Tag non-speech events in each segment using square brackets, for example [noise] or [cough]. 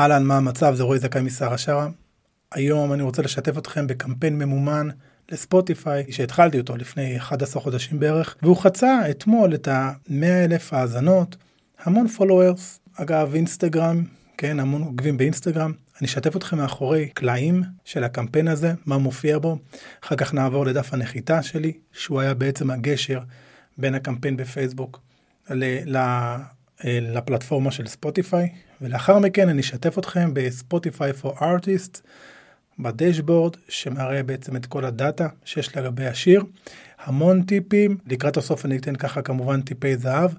אהלן, מה המצב? זה רועי זכאי משרה שרה. היום אני רוצה לשתף אתכם בקמפיין ממומן לספוטיפיי שהתחלתי אותו לפני 11 חודשים בערך והוא חצה אתמול את ה-100 אלף האזנות, המון followers, אגב אינסטגרם, כן, המון עוקבים באינסטגרם. אני אשתף אתכם מאחורי קלעים של הקמפיין הזה, מה מופיע בו. אחר כך נעבור לדף הנחיתה שלי, שהוא היה בעצם הגשר בין הקמפיין בפייסבוק אה, לפלטפורמה של ספוטיפיי, ולאחר מכן אני אשתף אתכם בספוטיפיי for artists, בדשבורד, שמראה בעצם את כל הדאטה שיש לגבי השיר. המון טיפים, לקראת הסוף אני אתן ככה כמובן טיפי זהב.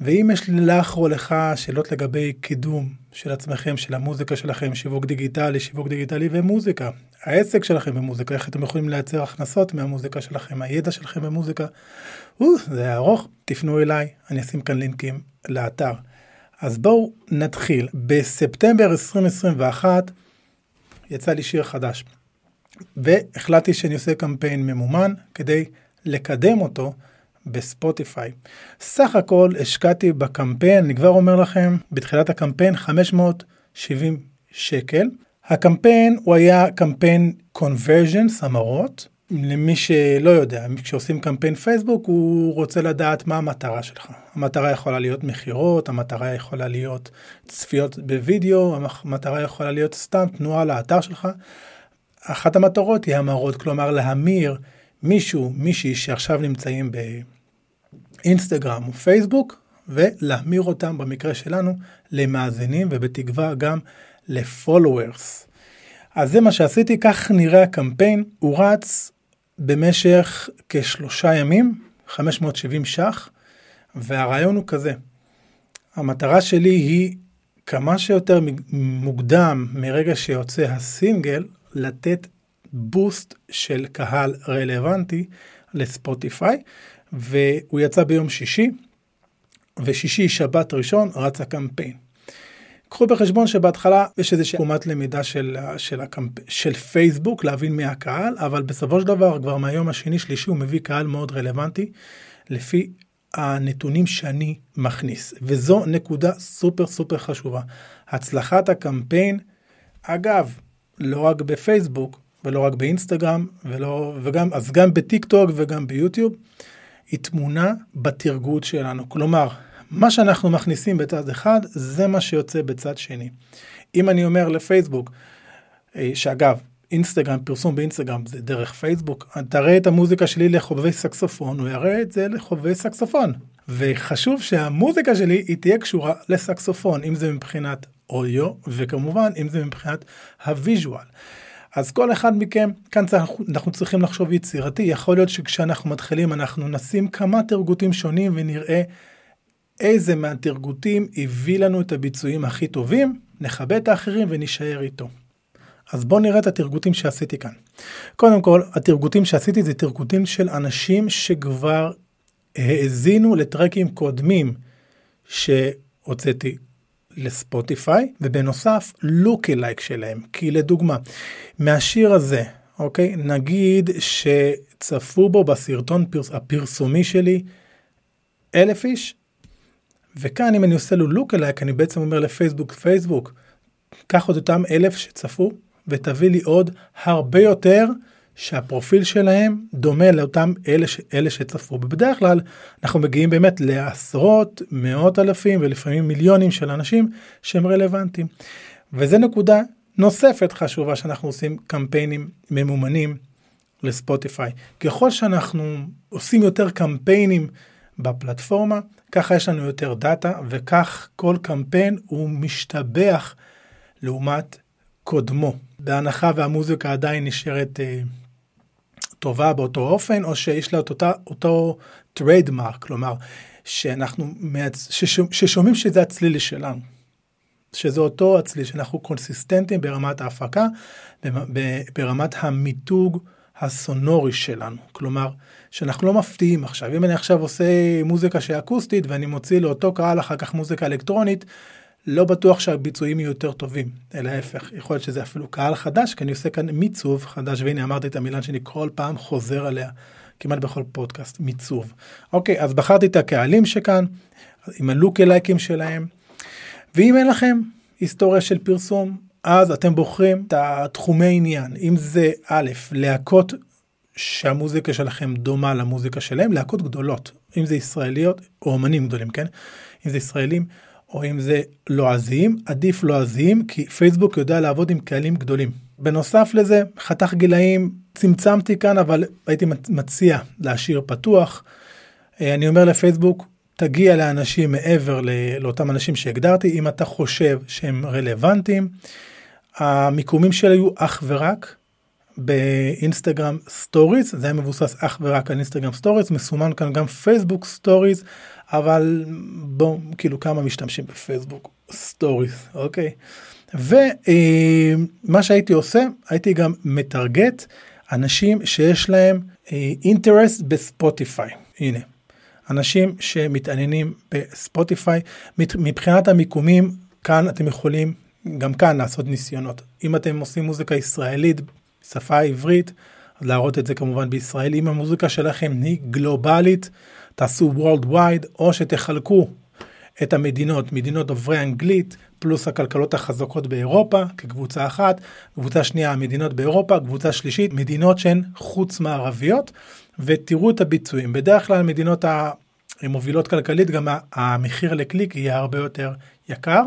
ואם יש לך או לך שאלות לגבי קידום של עצמכם, של המוזיקה שלכם, שיווק דיגיטלי, שיווק דיגיטלי ומוזיקה, העסק שלכם במוזיקה, איך אתם יכולים לייצר הכנסות מהמוזיקה שלכם, הידע שלכם במוזיקה, או, זה ארוך, תפנו אליי, אני אשים כאן לינקים לאתר. אז בואו נתחיל. בספטמבר 2021 יצא לי שיר חדש, והחלטתי שאני עושה קמפיין ממומן כדי לקדם אותו. בספוטיפיי. סך הכל השקעתי בקמפיין, אני כבר אומר לכם, בתחילת הקמפיין 570 שקל. הקמפיין הוא היה קמפיין conversions, המרות. למי שלא יודע, כשעושים קמפיין פייסבוק הוא רוצה לדעת מה המטרה שלך. המטרה יכולה להיות מכירות, המטרה יכולה להיות צפיות בווידאו, המטרה יכולה להיות סתם תנועה לאתר שלך. אחת המטרות היא המרות, כלומר להמיר מישהו, מישהי שעכשיו נמצאים באינסטגרם או פייסבוק, ולהמיר אותם במקרה שלנו למאזינים ובתקווה גם לפולוורס. אז זה מה שעשיתי, כך נראה הקמפיין, הוא רץ במשך כשלושה ימים, 570 ש"ח, והרעיון הוא כזה, המטרה שלי היא כמה שיותר מוקדם מרגע שיוצא הסינגל, לתת בוסט של קהל רלוונטי לספוטיפיי, והוא יצא ביום שישי, ושישי שבת ראשון רץ הקמפיין. קחו בחשבון שבהתחלה יש איזושהי קומת למידה של, של, הקמפ... של פייסבוק להבין מי הקהל, אבל בסופו של דבר כבר מהיום השני שלישי הוא מביא קהל מאוד רלוונטי לפי הנתונים שאני מכניס, וזו נקודה סופר סופר חשובה. הצלחת הקמפיין, אגב, לא רק בפייסבוק ולא רק באינסטגרם, ולא, וגם, אז גם בטיק טוק וגם ביוטיוב, היא תמונה בטרגוט שלנו. כלומר, מה שאנחנו מכניסים בצד אחד, זה מה שיוצא בצד שני. אם אני אומר לפייסבוק, אה, שאגב, אינסטגרם, פרסום באינסטגרם זה דרך פייסבוק, תראה את המוזיקה שלי לחובבי סקסופון, הוא יראה את זה לחובבי סקסופון. וחשוב שהמוזיקה שלי היא תהיה קשורה לסקסופון, אם זה מבחינת אודיו, וכמובן אם זה מבחינת ה visual. אז כל אחד מכם, כאן אנחנו צריכים לחשוב יצירתי, יכול להיות שכשאנחנו מתחילים אנחנו נשים כמה תרגותים שונים ונראה איזה מהתרגותים הביא לנו את הביצועים הכי טובים, נכבד את האחרים ונישאר איתו. אז בואו נראה את התרגותים שעשיתי כאן. קודם כל, התרגותים שעשיתי זה תרגותים של אנשים שכבר האזינו לטרקים קודמים שהוצאתי לספוטיפיי, ובנוסף לוקי לייק שלהם. כי לדוגמה, מהשיר הזה, אוקיי, נגיד שצפו בו בסרטון פרס, הפרסומי שלי אלף איש, וכאן אם אני עושה לו לוק אלייק, אני בעצם אומר לפייסבוק, פייסבוק, קח עוד אותם אלף שצפו, ותביא לי עוד הרבה יותר שהפרופיל שלהם דומה לאותם אלה, ש... אלה שצפו. ובדרך כלל אנחנו מגיעים באמת לעשרות, מאות אלפים ולפעמים מיליונים של אנשים שהם רלוונטיים. וזה נקודה נוספת חשובה שאנחנו עושים קמפיינים ממומנים לספוטיפיי. ככל שאנחנו עושים יותר קמפיינים בפלטפורמה, ככה יש לנו יותר דאטה וכך כל קמפיין הוא משתבח לעומת קודמו. בהנחה והמוזיקה עדיין נשארת אה, טובה באותו אופן, או שיש לה את אותה, אותו trademark, כלומר, שאנחנו, ששומע, ששומעים שזה הצליל שלנו. שזה אותו הצליל, שאנחנו קונסיסטנטים ברמת ההפקה, ברמת המיתוג הסונורי שלנו. כלומר, שאנחנו לא מפתיעים עכשיו. אם אני עכשיו עושה מוזיקה שהיא אקוסטית ואני מוציא לאותו קהל אחר כך מוזיקה אלקטרונית, לא בטוח שהביצועים יהיו יותר טובים, אלא ההפך, יכול להיות שזה אפילו קהל חדש, כי אני עושה כאן מיצוב חדש, והנה אמרתי את המילה שאני כל פעם חוזר עליה, כמעט בכל פודקאסט, מיצוב. אוקיי, אז בחרתי את הקהלים שכאן, עם הלוק אלייקים שלהם, ואם אין לכם, היסטוריה של פרסום, אז אתם בוחרים את התחומי עניין, אם זה א', להקות שהמוזיקה שלכם דומה למוזיקה שלהם, להקות גדולות, אם זה ישראליות או אמנים גדולים, כן? אם זה ישראלים או אם זה לועזיים, עדיף לועזיים כי פייסבוק יודע לעבוד עם קהלים גדולים. בנוסף לזה, חתך גילאים צמצמתי כאן, אבל הייתי מציע להשאיר פתוח. אה, אני אומר לפייסבוק, תגיע לאנשים מעבר לאותם אנשים שהגדרתי, אם אתה חושב שהם רלוונטיים. המיקומים שלי היו אך ורק באינסטגרם סטוריז, זה היה מבוסס אך ורק על אינסטגרם סטוריז, מסומן כאן גם פייסבוק סטוריז, אבל בואו, כאילו כמה משתמשים בפייסבוק סטוריז, אוקיי? ומה שהייתי עושה, הייתי גם מטרגט אנשים שיש להם אינטרסט בספוטיפיי, הנה. אנשים שמתעניינים בספוטיפיי, מבחינת המיקומים, כאן אתם יכולים גם כאן לעשות ניסיונות. אם אתם עושים מוזיקה ישראלית, שפה עברית, אז להראות את זה כמובן בישראל. אם המוזיקה שלכם היא גלובלית, תעשו Worldwide, או שתחלקו את המדינות, מדינות דוברי אנגלית, פלוס הכלכלות החזקות באירופה כקבוצה אחת, קבוצה שנייה המדינות באירופה, קבוצה שלישית מדינות שהן חוץ מערביות, ותראו את הביצועים. בדרך כלל מדינות המובילות כלכלית גם המחיר לקליק יהיה הרבה יותר יקר.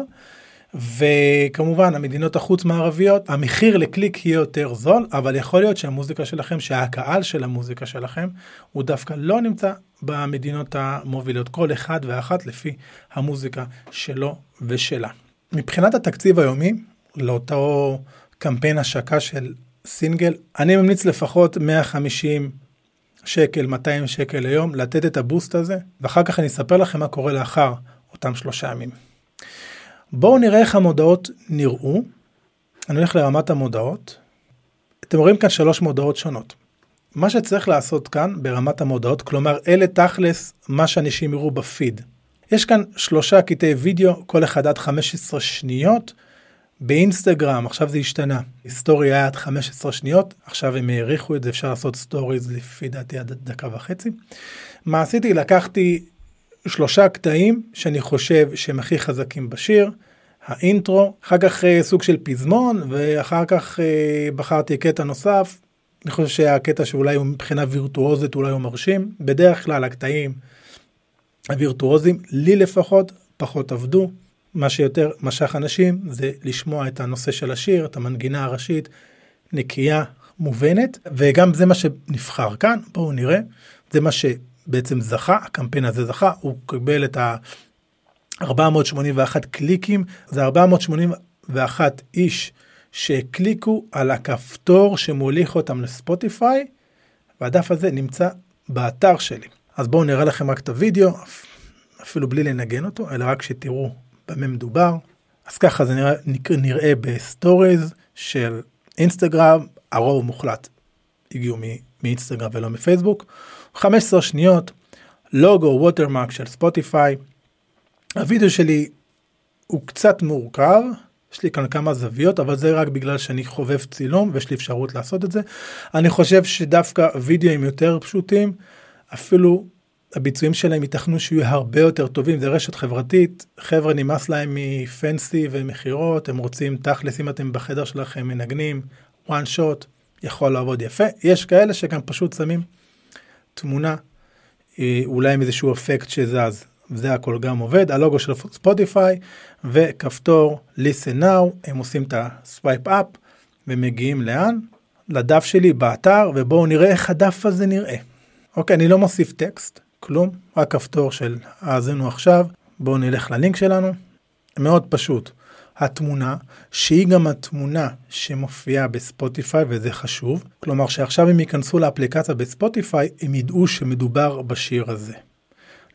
וכמובן המדינות החוץ מערביות המחיר לקליק יהיה יותר זול אבל יכול להיות שהמוזיקה שלכם שהקהל של המוזיקה שלכם הוא דווקא לא נמצא במדינות המובילות כל אחד ואחת לפי המוזיקה שלו ושלה. מבחינת התקציב היומי לאותו קמפיין השקה של סינגל אני ממליץ לפחות 150 שקל 200 שקל ליום לתת את הבוסט הזה ואחר כך אני אספר לכם מה קורה לאחר אותם שלושה ימים. בואו נראה איך המודעות נראו. אני הולך לרמת המודעות. אתם רואים כאן שלוש מודעות שונות. מה שצריך לעשות כאן ברמת המודעות, כלומר אלה תכלס מה שאנשים יראו בפיד. יש כאן שלושה קטעי וידאו, כל אחד עד 15 שניות. באינסטגרם, עכשיו זה השתנה, הסטורי היה עד 15 שניות, עכשיו הם האריכו את זה, אפשר לעשות סטוריז לפי דעתי עד דקה וחצי. מה עשיתי? לקחתי שלושה קטעים שאני חושב שהם הכי חזקים בשיר. האינטרו, אחר כך אה, סוג של פזמון, ואחר כך אה, בחרתי קטע נוסף. אני חושב שהקטע שאולי הוא מבחינה וירטואוזית אולי הוא מרשים. בדרך כלל הקטעים הווירטואוזים, לי לפחות, פחות עבדו. מה שיותר משך אנשים זה לשמוע את הנושא של השיר, את המנגינה הראשית, נקייה, מובנת, וגם זה מה שנבחר כאן, בואו נראה, זה מה שבעצם זכה, הקמפיין הזה זכה, הוא קיבל את ה... 481 קליקים, זה 481 איש שהקליקו על הכפתור שמוליך אותם לספוטיפיי, והדף הזה נמצא באתר שלי. אז בואו נראה לכם רק את הוידאו, אפילו בלי לנגן אותו, אלא רק שתראו במה מדובר. אז ככה זה נראה, נראה בסטוריז של אינסטגרם, הרוב מוחלט הגיעו מאינסטגרם ולא מפייסבוק. 15 שניות, לוגו ווטרמרק של ספוטיפיי, הווידאו שלי הוא קצת מורכב, יש לי כאן כמה זוויות, אבל זה רק בגלל שאני חובב צילום ויש לי אפשרות לעשות את זה. אני חושב שדווקא וידאוים יותר פשוטים, אפילו הביצועים שלהם ייתכנו שיהיו הרבה יותר טובים, זה רשת חברתית, חבר'ה נמאס להם מפנסי ומכירות, הם רוצים תכלס אם אתם בחדר שלכם מנגנים, one shot, יכול לעבוד יפה. יש כאלה שגם פשוט שמים תמונה, אה, אולי עם איזשהו אפקט שזז. זה הכל גם עובד, הלוגו של ספוטיפיי וכפתור listen now, הם עושים את ה swipe up ומגיעים לאן? לדף שלי באתר ובואו נראה איך הדף הזה נראה. אוקיי, אני לא מוסיף טקסט, כלום, רק כפתור של האזינו עכשיו, בואו נלך ללינק שלנו, מאוד פשוט. התמונה, שהיא גם התמונה שמופיעה בספוטיפיי וזה חשוב, כלומר שעכשיו הם ייכנסו לאפליקציה בספוטיפיי, הם ידעו שמדובר בשיר הזה.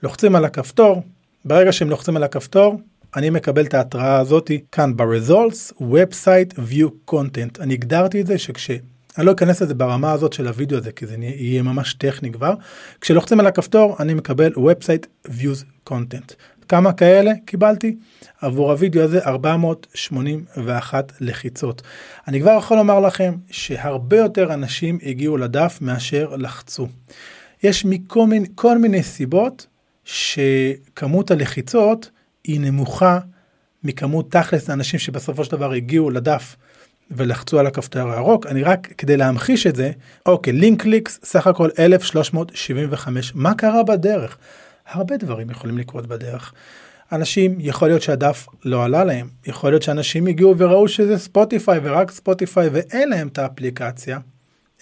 לוחצים על הכפתור, ברגע שהם לוחצים על הכפתור, אני מקבל את ההתראה הזאתי כאן ב-results, website view content. אני הגדרתי את זה שכש... אני לא אכנס לזה ברמה הזאת של הוידאו הזה כי זה יהיה ממש טכני כבר. כשלוחצים על הכפתור אני מקבל website views content. כמה כאלה קיבלתי? עבור הוידאו הזה 481 לחיצות. אני כבר יכול לומר לכם שהרבה יותר אנשים הגיעו לדף מאשר לחצו. יש מכל מיני, כל מיני סיבות שכמות הלחיצות היא נמוכה מכמות תכלס האנשים שבסופו של דבר הגיעו לדף ולחצו על הכפתור הירוק, אני רק כדי להמחיש את זה, אוקיי, לינק קליקס סך הכל 1375, מה קרה בדרך? הרבה דברים יכולים לקרות בדרך. אנשים, יכול להיות שהדף לא עלה להם, יכול להיות שאנשים הגיעו וראו שזה ספוטיפיי ורק ספוטיפיי ואין להם את האפליקציה,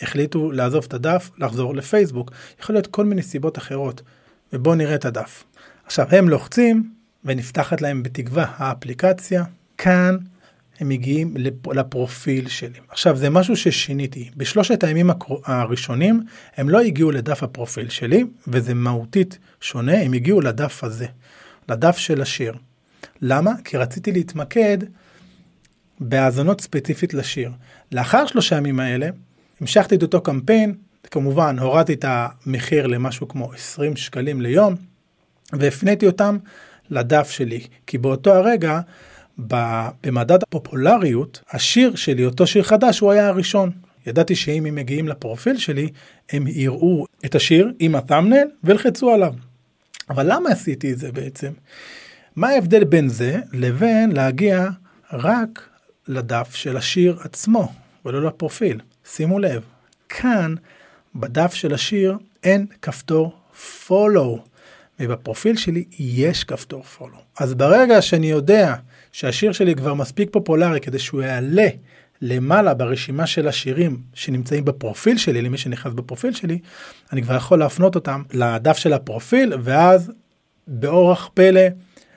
החליטו לעזוב את הדף, לחזור לפייסבוק, יכול להיות כל מיני סיבות אחרות, ובואו נראה את הדף. עכשיו הם לוחצים ונפתחת להם בתקווה האפליקציה, כאן הם מגיעים לפרופיל שלי. עכשיו זה משהו ששיניתי, בשלושת הימים הראשונים הם לא הגיעו לדף הפרופיל שלי וזה מהותית שונה, הם הגיעו לדף הזה, לדף של השיר. למה? כי רציתי להתמקד בהאזנות ספציפית לשיר. לאחר שלושה ימים האלה המשכתי את אותו קמפיין, כמובן הורדתי את המחיר למשהו כמו 20 שקלים ליום והפניתי אותם לדף שלי, כי באותו הרגע במדד הפופולריות, השיר שלי, אותו שיר חדש, הוא היה הראשון. ידעתי שאם הם מגיעים לפרופיל שלי, הם יראו את השיר עם התאמנל ולחצו עליו. אבל למה עשיתי את זה בעצם? מה ההבדל בין זה לבין להגיע רק לדף של השיר עצמו ולא לפרופיל? שימו לב, כאן בדף של השיר אין כפתור follow. ובפרופיל שלי יש כפתור פולו. אז ברגע שאני יודע שהשיר שלי כבר מספיק פופולרי כדי שהוא יעלה למעלה ברשימה של השירים שנמצאים בפרופיל שלי, למי שנכנס בפרופיל שלי, אני כבר יכול להפנות אותם לדף של הפרופיל, ואז באורח פלא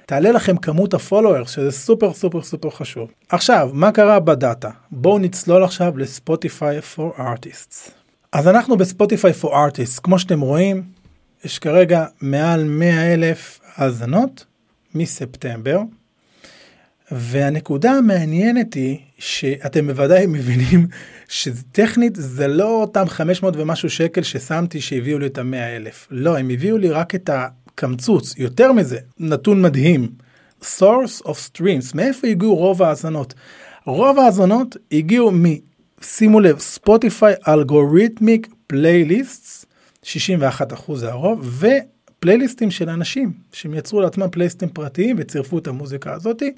תעלה לכם כמות ה followers, שזה סופר סופר סופר חשוב. עכשיו, מה קרה בדאטה? בואו נצלול עכשיו לספוטיפיי for artists. אז אנחנו בספוטיפיי for artists, כמו שאתם רואים, יש כרגע מעל 100 אלף האזנות מספטמבר, והנקודה המעניינת היא שאתם בוודאי מבינים שטכנית זה לא אותם 500 ומשהו שקל ששמתי שהביאו לי את המאה אלף. לא, הם הביאו לי רק את הקמצוץ. יותר מזה, נתון מדהים. source of streams, מאיפה הגיעו רוב ההאזנות? רוב ההאזנות הגיעו מ... שימו לב, ספוטיפיי algorithmic playlists 61 אחוז זה הרוב, ופלייליסטים של אנשים שהם יצרו לעצמם פלייליסטים פרטיים וצירפו את המוזיקה הזאתי.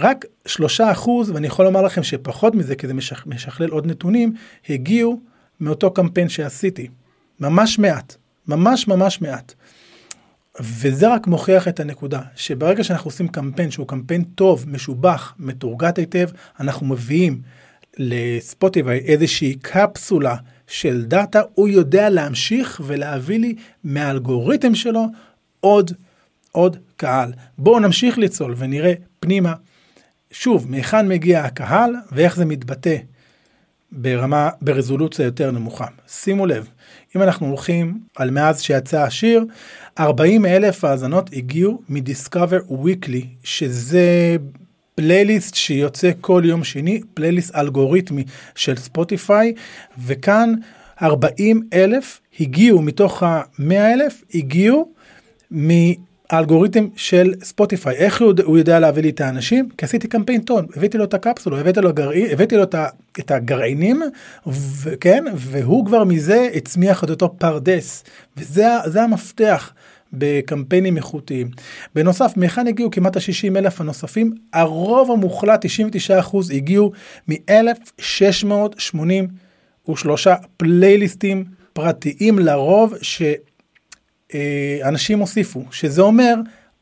רק שלושה אחוז, ואני יכול לומר לכם שפחות מזה, כי זה משכ... משכלל עוד נתונים, הגיעו מאותו קמפיין שעשיתי. ממש מעט, ממש ממש מעט. וזה רק מוכיח את הנקודה, שברגע שאנחנו עושים קמפיין שהוא קמפיין טוב, משובח, מתורגת היטב, אנחנו מביאים לספוטיפיי איזושהי קפסולה של דאטה, הוא יודע להמשיך ולהביא לי מהאלגוריתם שלו עוד, עוד קהל. בואו נמשיך לצלול ונראה פנימה, שוב, מהיכן מגיע הקהל ואיך זה מתבטא ברמה, ברזולוציה יותר נמוכה. שימו לב, אם אנחנו הולכים על מאז שיצא השיר, 40 אלף האזנות הגיעו מ-Discover Weekly, שזה פלייליסט שיוצא כל יום שני, פלייליסט אלגוריתמי של ספוטיפיי, וכאן 40 אלף הגיעו מתוך ה-100 אלף, הגיעו מהאלגוריתם של ספוטיפיי. איך הוא, הוא יודע להביא לי את האנשים? כי עשיתי קמפיינטון, הבאתי לו את הקפסולה, הבאתי לו, גרעי, הבאתי לו את הגרעינים, וכן, והוא כבר מזה הצמיח את אותו פרדס, וזה המפתח. בקמפיינים איכותיים. בנוסף, מהיכן הגיעו כמעט ה-60 אלף הנוספים? הרוב המוחלט, 99% הגיעו מ-1683 פלייליסטים פרטיים לרוב שאנשים הוסיפו, שזה אומר,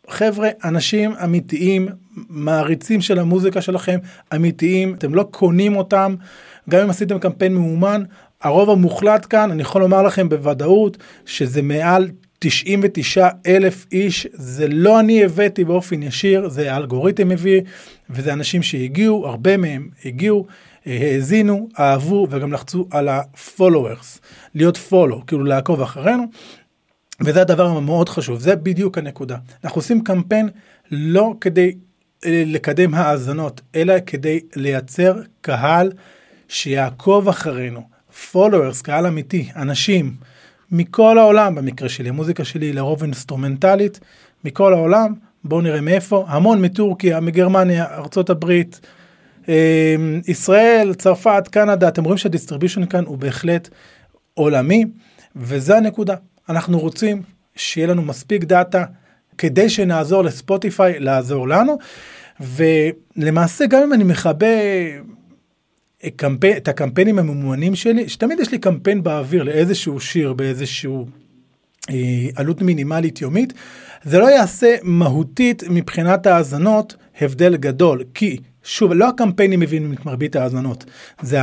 חבר'ה, אנשים אמיתיים, מעריצים של המוזיקה שלכם, אמיתיים, אתם לא קונים אותם, גם אם עשיתם קמפיין מאומן, הרוב המוחלט כאן, אני יכול לומר לכם בוודאות, שזה מעל 99 אלף איש, זה לא אני הבאתי באופן ישיר, זה האלגוריתם הביא, וזה אנשים שהגיעו, הרבה מהם הגיעו, האזינו, אהבו וגם לחצו על ה-followers, להיות follow, כאילו לעקוב אחרינו, וזה הדבר המאוד חשוב, זה בדיוק הנקודה. אנחנו עושים קמפיין לא כדי אה, לקדם האזנות, אלא כדי לייצר קהל שיעקוב אחרינו, followers, קהל אמיתי, אנשים. מכל העולם, במקרה שלי, המוזיקה שלי היא לרוב אינסטרומנטלית, מכל העולם, בואו נראה מאיפה, המון מטורקיה, מגרמניה, ארה"ב, אה, ישראל, צרפת, קנדה, אתם רואים שה distribution כאן הוא בהחלט עולמי, וזה הנקודה. אנחנו רוצים שיהיה לנו מספיק דאטה כדי שנעזור לספוטיפיי לעזור לנו. ולמעשה גם אם אני מכבה את הקמפיינים הממומנים שלי, שתמיד יש לי קמפיין באוויר לאיזשהו שיר באיזשהו אה, עלות מינימלית יומית, זה לא יעשה מהותית מבחינת האזנות הבדל גדול, כי שוב, לא הקמפיינים מבינים את מרבית האזנות, זה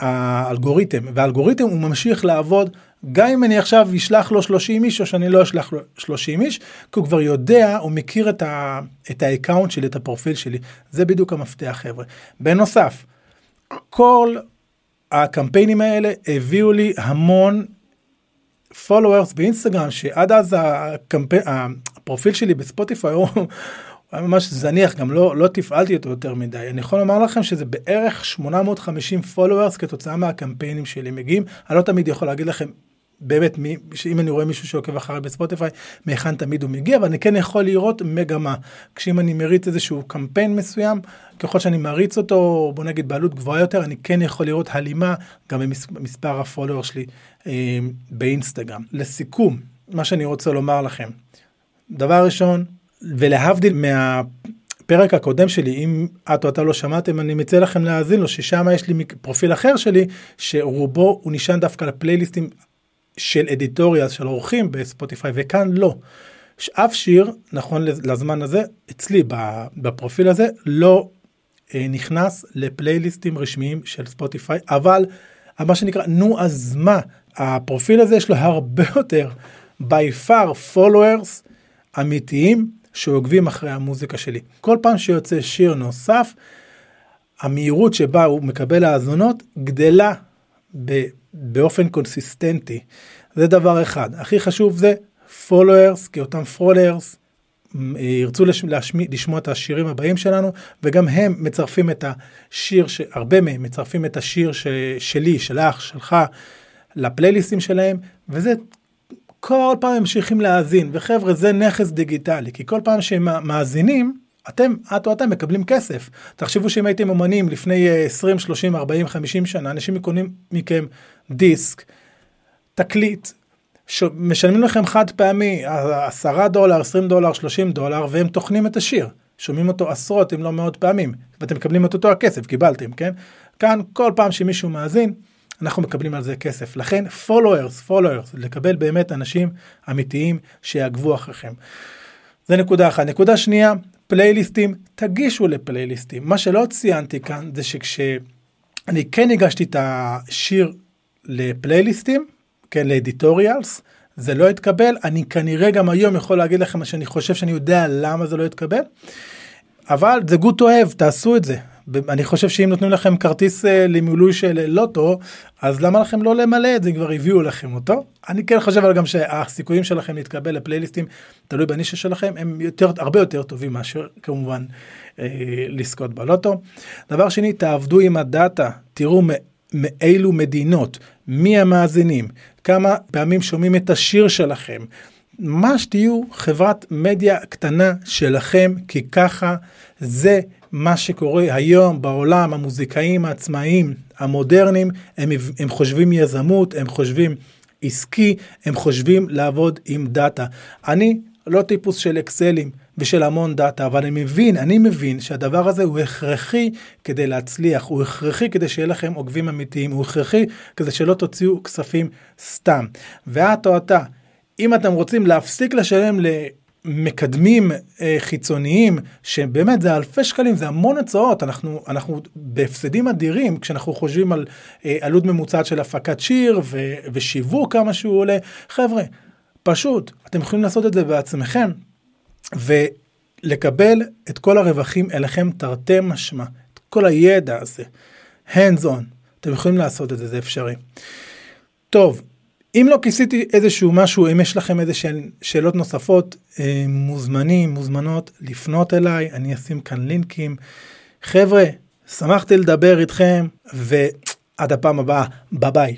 האלגוריתם, והאלגוריתם הוא ממשיך לעבוד גם אם אני עכשיו אשלח לו 30 איש או שאני לא אשלח לו 30 איש, כי הוא כבר יודע, הוא מכיר את, ה, את ה account שלי, את הפרופיל שלי. זה בדיוק המפתח חבר'ה. בנוסף, כל הקמפיינים האלה הביאו לי המון followers באינסטגרם שעד אז הקמפ... הפרופיל שלי בספוטיפיי הוא היה ממש זניח גם לא לא תפעלתי אותו יותר מדי אני יכול לומר לכם שזה בערך 850 followers כתוצאה מהקמפיינים שלי מגיעים אני לא תמיד יכול להגיד לכם באמת אם אני רואה מישהו שעוקב אחרי בספוטיפיי, מהיכן תמיד הוא מגיע, אבל אני כן יכול לראות מגמה. כשאם אני מריץ איזשהו קמפיין מסוים, ככל שאני מריץ אותו, בוא נגיד בעלות גבוהה יותר, אני כן יכול לראות הלימה גם במספר הפולוור שלי אה, באינסטגרם. לסיכום, מה שאני רוצה לומר לכם, דבר ראשון, ולהבדיל מה... הפרק הקודם שלי אם את או אתה לא שמעתם אני מציע לכם להאזין לו ששם יש לי פרופיל אחר שלי שרובו הוא נשען דווקא על פלייליסטים של אדיטוריה של אורחים בספוטיפיי וכאן לא. אף שיר נכון לזמן הזה אצלי בפרופיל הזה לא אה, נכנס לפלייליסטים רשמיים של ספוטיפיי אבל מה שנקרא נו אז מה הפרופיל הזה יש לו הרבה [laughs] יותר by far followers אמיתיים שעוקבים אחרי המוזיקה שלי כל פעם שיוצא שיר נוסף המהירות שבה הוא מקבל האזונות גדלה באופן קונסיסטנטי. זה דבר אחד. הכי חשוב זה followers, כי אותם followers ירצו להשמיע, לשמוע את השירים הבאים שלנו, וגם הם מצרפים את השיר, ש... הרבה מהם מצרפים את השיר ש... שלי, שלך, שלך, לפלייליסטים שלהם, וזה כל פעם ממשיכים להאזין, וחבר'ה זה נכס דיגיטלי, כי כל פעם שהם מאזינים, אתם, את או אתם מקבלים כסף. תחשבו שאם הייתם אומנים לפני 20, 30, 40, 50 שנה, אנשים קונים מכם דיסק, תקליט. משלמים לכם חד פעמי 10 דולר, 20 דולר, 30 דולר, והם טוחנים את השיר. שומעים אותו עשרות אם לא מאות פעמים, ואתם מקבלים את אותו הכסף, קיבלתם, כן? כאן כל פעם שמישהו מאזין, אנחנו מקבלים על זה כסף. לכן followers, followers, לקבל באמת אנשים אמיתיים שיעקבו אחריכם. זה נקודה אחת. נקודה שנייה, פלייליסטים, תגישו לפלייליסטים. מה שלא ציינתי כאן זה שכשאני כן הגשתי את השיר לפלייליסטים, כן, לאדיטוריאלס, זה לא התקבל, אני כנראה גם היום יכול להגיד לכם שאני חושב שאני יודע למה זה לא התקבל, אבל זה to have, תעשו את זה. אני חושב שאם נותנים לכם כרטיס אה, למילוי של לוטו, אז למה לכם לא למלא את זה, כבר הביאו לכם אותו. אני כן חושב אבל גם שהסיכויים שלכם להתקבל לפלייליסטים, תלוי בנישה שלכם, הם יותר, הרבה יותר טובים מאשר כמובן אה, לזכות בלוטו. דבר שני, תעבדו עם הדאטה, תראו מאילו מדינות, מי המאזינים, כמה פעמים שומעים את השיר שלכם. ממש תהיו חברת מדיה קטנה שלכם, כי ככה זה מה שקורה היום בעולם, המוזיקאים העצמאיים המודרניים, הם, הם חושבים יזמות, הם חושבים עסקי, הם חושבים לעבוד עם דאטה. אני לא טיפוס של אקסלים ושל המון דאטה, אבל אני מבין, אני מבין שהדבר הזה הוא הכרחי כדי להצליח, הוא הכרחי כדי שיהיה לכם עוקבים אמיתיים, הוא הכרחי כדי שלא תוציאו כספים סתם. ואת או אתה, אם אתם רוצים להפסיק לשלם מקדמים אה, חיצוניים שבאמת זה אלפי שקלים זה המון הצעות. אנחנו אנחנו בהפסדים אדירים כשאנחנו חושבים על אה, עלות ממוצעת של הפקת שיר ו, ושיווק כמה שהוא עולה. חבר'ה פשוט אתם יכולים לעשות את זה בעצמכם ולקבל את כל הרווחים אליכם תרתי משמע את כל הידע הזה. Hands on. אתם יכולים לעשות את זה זה אפשרי. טוב אם לא כיסיתי איזשהו משהו, אם יש לכם איזה שאלות נוספות, אה, מוזמנים, מוזמנות לפנות אליי, אני אשים כאן לינקים. חבר'ה, שמחתי לדבר איתכם, ועד הפעם הבאה, ביי ביי.